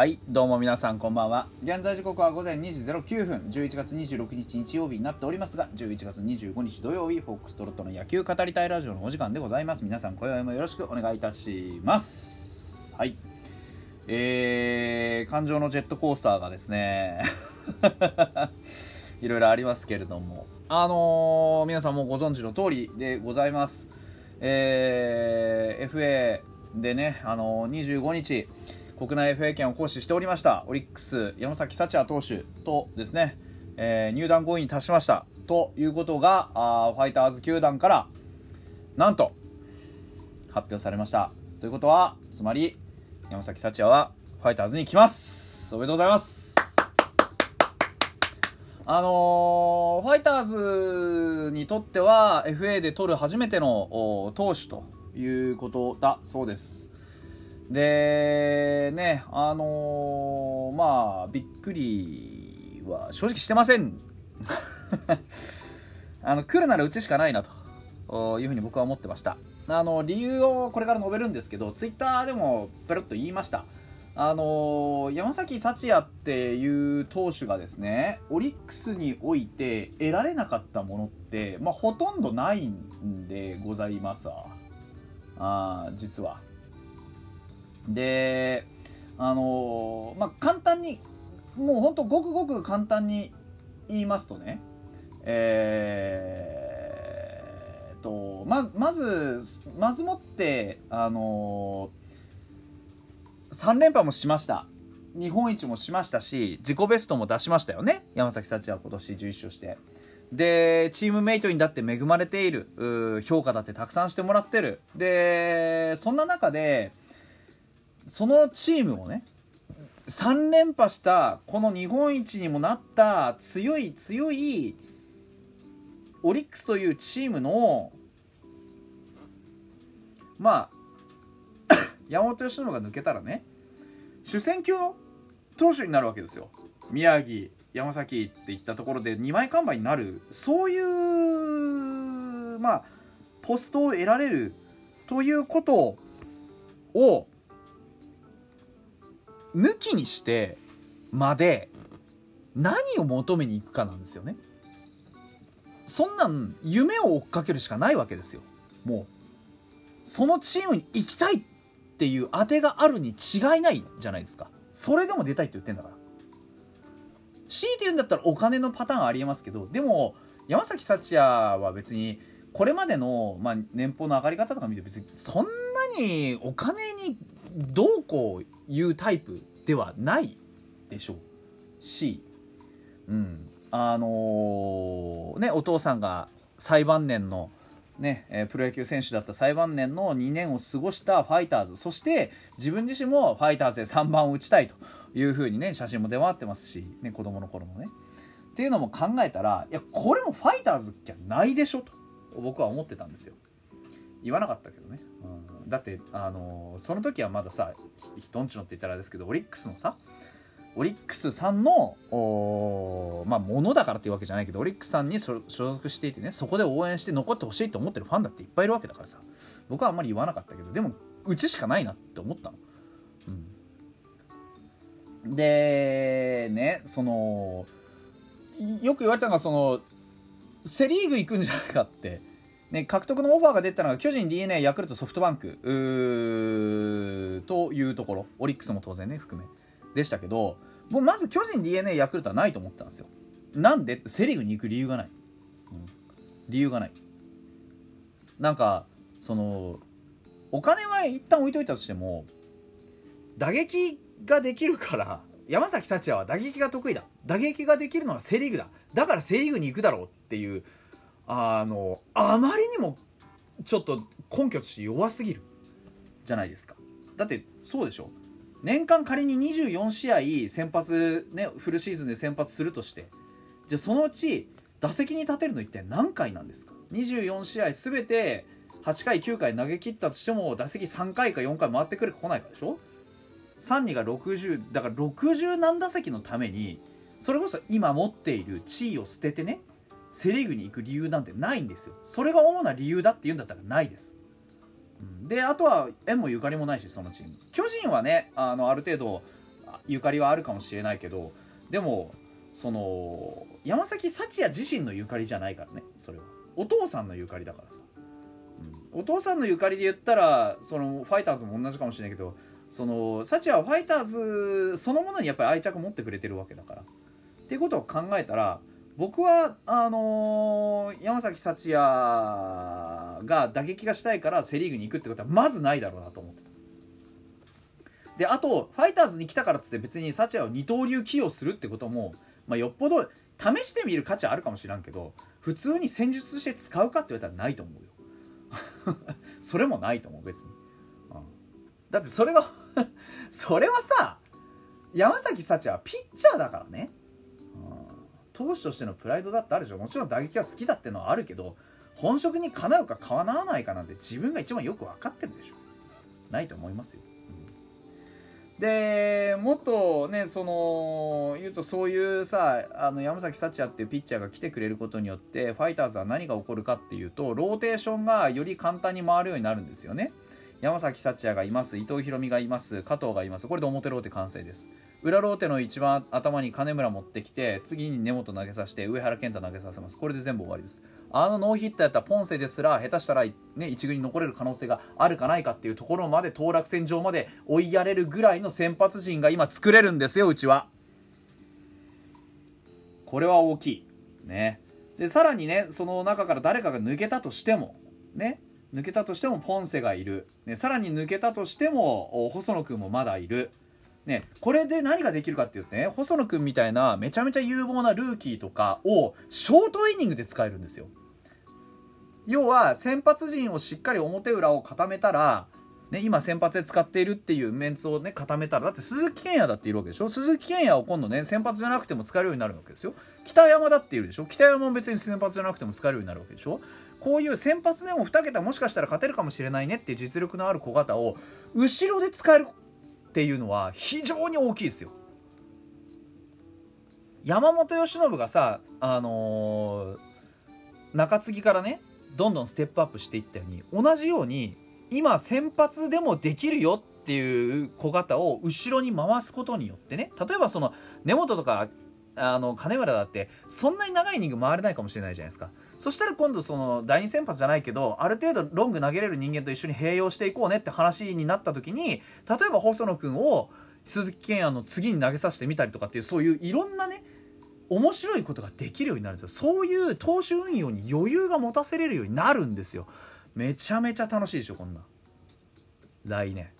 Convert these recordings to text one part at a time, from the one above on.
はいどうも皆さんこんばんは。現在時刻は午前2時09分。11月26日日曜日になっておりますが11月25日土曜日フォックストロットの野球語りたいラジオのお時間でございます。皆さん今宵もよろしくお願いいたします。はい。えー、感情のジェットコースターがですね いろいろありますけれども。あのー、皆さんもご存知の通りでございます。えー、FA でね、あのー、25日国内 FA 権を行使しておりましたオリックス山崎幸也投手とですね、えー、入団合意に達しましたということがあファイターズ球団からなんと発表されました。ということはつまり山崎幸也はファイターズに来ます。おめでとうございます。あのー、ファイターズにとっては FA で取る初めての投手ということだそうです。でねあのー、まあびっくりは正直してません。あの来るならうちしかないなというふうに僕は思ってました。あの理由をこれから述べるんですけどツイッターでもペロッと言いました。あの山崎幸也っていう投手がですねオリックスにおいて得られなかったものって、まあ、ほとんどないんでございますあ実は。であのまあ簡単にもうほんとごくごく簡単に言いますとねえー、とままずまずもってあの3連覇もしました。日本一もしましたし自己ベストも出しましたよね。山崎幸也今年11勝して。でチームメイトにだって恵まれている評価だってたくさんしてもらってる。でそんな中でそのチームをね3連覇したこの日本一にもなった強い強いオリックスというチームのまあ 山本由伸が抜けたらね主戦級の投手になるわけですよ。宮城山崎っていったところで2枚看板になるそういうまあポストを得られるということを抜きにしてまで何を求めに行くかなんですよね。そんなん夢を追っかけるしかないわけですよ。もうそのチームに行きたいっていう当てがあるに違いないじゃないですか。それでも出たいって言ってんだから。強いて言うんだったらお金のパターンありえますけどでも山崎幸也は別にこれまでの、まあ、年俸の上がり方とか見て別にそんなにお金にどうこういうタイプではないでしょうし、うん、あのー、ねお父さんが最晩年のね、えプロ野球選手だった最晩年の2年を過ごしたファイターズそして自分自身もファイターズで3番を打ちたいというふうにね写真も出回ってますし、ね、子供の頃のね。っていうのも考えたらいやこれもファイターズじゃないでしょと僕は思ってたんですよ。言わなかったけどね、うん、だってあの、その時はまださ人んちのって言ったらあれですけどオリックスのさオリックスさんのまあものだからっていうわけじゃないけどオリックスさんに所属していてねそこで応援して残ってほしいと思ってるファンだっていっぱいいるわけだからさ僕はあんまり言わなかったけどでもうちしかないなって思ったの。でねそのよく言われたのがそのセ・リーグ行くんじゃないかって。ね、獲得のオファーが出たのが巨人、d n a ヤクルト、ソフトバンクというところ。オリックスも当然ね含め。でしたけどもうまず巨人、d n a ヤクルトはないと思ったんですよ。なんで？セ・リーグに行く理由がない、うん、理由がない。なんかそのお金は一旦置いといたとしても打撃ができるから山崎幸也は打撃が得意だ。打撃ができるのはセ・リーグだ。だからセ・リーグに行くだろうっていうあのあまりにもちょっと根拠として弱すぎるじゃないですか。だってそうでしょ。年間仮に24試合先発ねフルシーズンで先発するとしてじゃあそのうち打席に立てるの一体何回なんですか？24試合全て8回9回投げ切ったとしても打席3回か4回回ってくるか来ないかでしょ？32が60だから60何打席のためにそれこそ今持っている地位を捨ててねセ・リーグに行く理由なんてないんですよ。それが主な理由だって言うんだったらないです、うん、であとは縁もゆかりもないしそのチーム。巨人はねあのある程度ゆかりはあるかもしれないけどでもその山崎幸也自身のゆかりじゃないからねそれは。お父さんのゆかりだからさ、うん、お父さんのゆかりで言ったらそのファイターズも同じかもしれないけどその幸也はファイターズそのものにやっぱり愛着持ってくれてるわけだから。っていうことを考えたら僕はあのー、山崎幸也が打撃がしたいからセ・リーグに行くってことはまずないだろうなと思ってた。であとファイターズに来たからっつって別に幸也を二刀流起用するってことも、まあ、よっぽど試してみる価値はあるかもしらんけど普通に戦術として使うかって言われたらないと思うよ。それもないと思う別に、うん、だってそれが それはさ山崎幸也はピッチャーだからね、投手としてのプライドだってあるでしょ。もちろん打撃が好きだってのはあるけど本職にかなうかかわないかなんて自分が一番よく分かってるでしょ。ないと思いますよ。でもっとねその言うとそういうさあの山崎福也っていうピッチャーが来てくれることによってファイターズは何が起こるかっていうとローテーションがより簡単に回るようになるんですよね。山崎福也がいます。伊藤大海がいます。加藤がいます。これで表ローテ完成です。裏ローテの一番頭に金村持ってきて次に根本投げさせて上原健太投げさせます。これで全部終わりです。あのノーヒットやったポンセですら下手したら、ね、一軍に残れる可能性があるかないかっていうところまで当落線上まで追いやれるぐらいの先発陣が今作れるんですようちは。これは大きい。ね。でさらにねその中から誰かが抜けたとしてもね。抜けたとしてもポンセがいる、ね、さらに抜けたとしても細野君もまだいる、ね、これで何ができるかっていうとね細野君みたいなめちゃめちゃ有望なルーキーとかをショートイニングで使えるんですよ。要は先発陣をしっかり表裏を固めたらね、今先発で使っているっていうメンツをね固めたらだって鈴木健也だっているわけでしょ？鈴木健也を今度ね先発じゃなくても使えるようになるわけですよ。北山だっているでしょ？北山も別に先発じゃなくても使えるようになるわけでしょ？こういう先発でも2桁もしかしたら勝てるかもしれないねっていう実力のある小型を後ろで使えるっていうのは非常に大きいですよ。山本由伸がさ、あのー、中継ぎからねどんどんステップアップしていったように同じように今先発でもできるよっていう小型を後ろに回すことによってね例えばその根本とかあの金村だってそんなに長いイニング回れないかもしれないじゃないですか。そしたら今度その第2先発じゃないけどある程度ロング投げれる人間と一緒に併用していこうねって話になった時に例えば細野君を鈴木健也の次に投げさせてみたりとかっていうそういういろんなね面白いことができるようになるんですよ。そういう投手運用に余裕が持たせれるようになるんですよ。めちゃめちゃ楽しいでしょこんな。来年。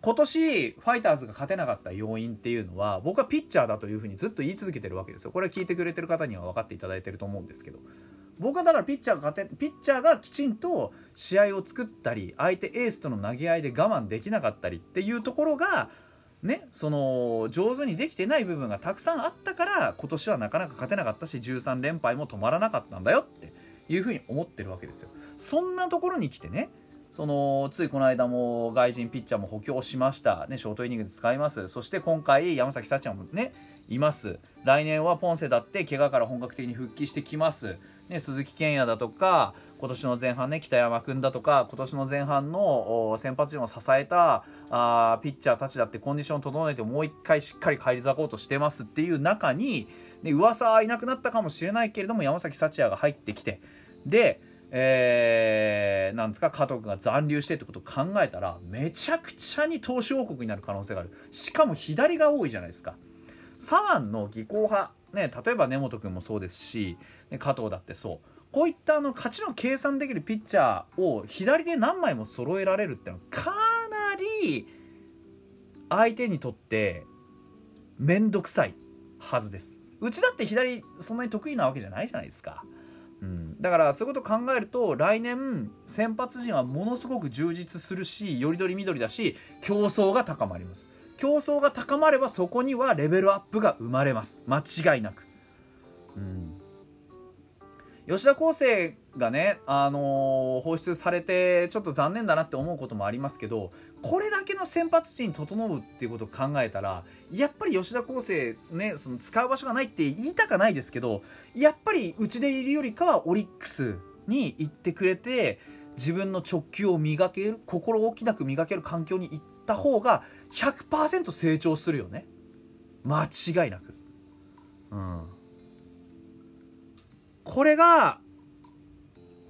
今年ファイターズが勝てなかった要因っていうのは僕はピッチャーだというふうにずっと言い続けてるわけですよこれは聞いてくれてる方には分かっていただいてると思うんですけど僕はだからピッチャーが勝てピッチャーがきちんと試合を作ったり相手エースとの投げ合いで我慢できなかったりっていうところがね、その上手にできてない部分がたくさんあったから今年はなかなか勝てなかったし13連敗も止まらなかったんだよっていうふうに思ってるわけですよ。そんなところに来てねそのついこの間も外人ピッチャーも補強しました、ね、ショートイニングで使います。そして今回山崎幸也もねいます。来年はポンセだって怪我から本格的に復帰してきます、ね、鈴木健也だとか今年の前半ね北山君だとか今年の前半の先発陣を支えたあピッチャーたちだってコンディションを整えてもう一回しっかり返り咲こうとしてますっていう中に、ね、噂はいなくなったかもしれないけれども山崎幸也が入ってきて。でえー、なんですか加藤君が残留してってことを考えたらめちゃくちゃに投手王国になる可能性がある。しかも左が多いじゃないですか。左腕の技巧派、ね、例えば根本君もそうですし、ね、加藤だってそう。こういったあの勝ちの計算できるピッチャーを左で何枚も揃えられるってのはかなり相手にとって面倒くさいはずです。うちだって左そんなに得意なわけじゃないじゃないですか。うん、だからそういうことを考えると来年先発陣はものすごく充実するしよりどりみどりだし競争が高まります。競争が高まればそこにはレベルアップが生まれます。間違いなく、うん、吉田康生がね、あのー、放出されてちょっと残念だなって思うこともありますけどこれだけの先発陣整うっていうことを考えたらやっぱり吉田康生ねその使う場所がないって言いたかないですけどやっぱりうちでいるよりかはオリックスに行ってくれて自分の直球を磨ける心置きなく磨ける環境に行った方が100%成長するよね。間違いなく。うん。これが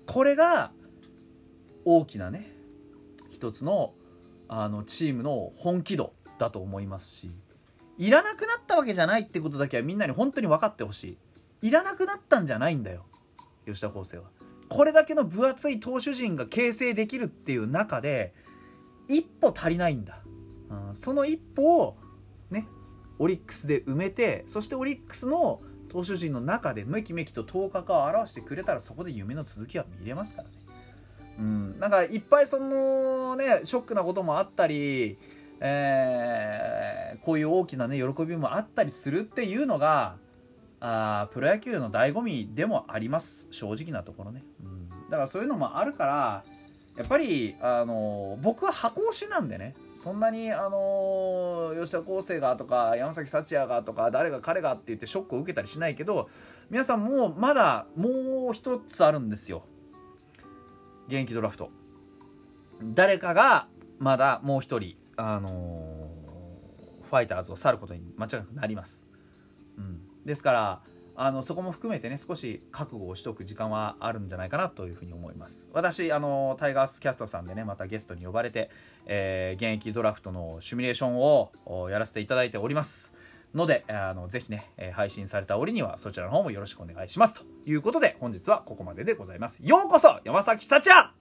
これが大きなね一つのあのチームの本気度だと思いますしいらなくなったわけじゃないってことだけはみんなに本当に分かってほしい。いらなくなったんじゃないんだよ吉田康生は。これだけの分厚い投手陣が形成できるっていう中で一歩足りないんだ、うん、その一歩をねオリックスで埋めてそしてオリックスの投手陣の中でめきめきと頭角を表してくれたらそこで夢の続きは見れますからね。うん、なんかいっぱいそのねショックなこともあったり、えー、こういう大きなね喜びもあったりするっていうのがあプロ野球の醍醐味でもあります。正直なところね、うん、だからそういうのもあるからやっぱりあの僕は箱推しなんでね。そんなにあの吉田康生がとか山崎福也がとか誰が彼がって言ってショックを受けたりしないけど皆さんもまだもう一つあるんですよ。現役ドラフト。誰かがまだもう一人あのファイターズを去ることに間違いなくなります、うん、ですからあのそこも含めてね少し覚悟をしておく時間はあるんじゃないかなというふうに思います。私あのタイガースキャスターさんでねまたゲストに呼ばれて、えー、現役ドラフトのシミュレーションをやらせていただいております。のであのぜひね配信された折にはそちらの方もよろしくお願いしますということで本日はここまででございます。ようこそ山崎幸也。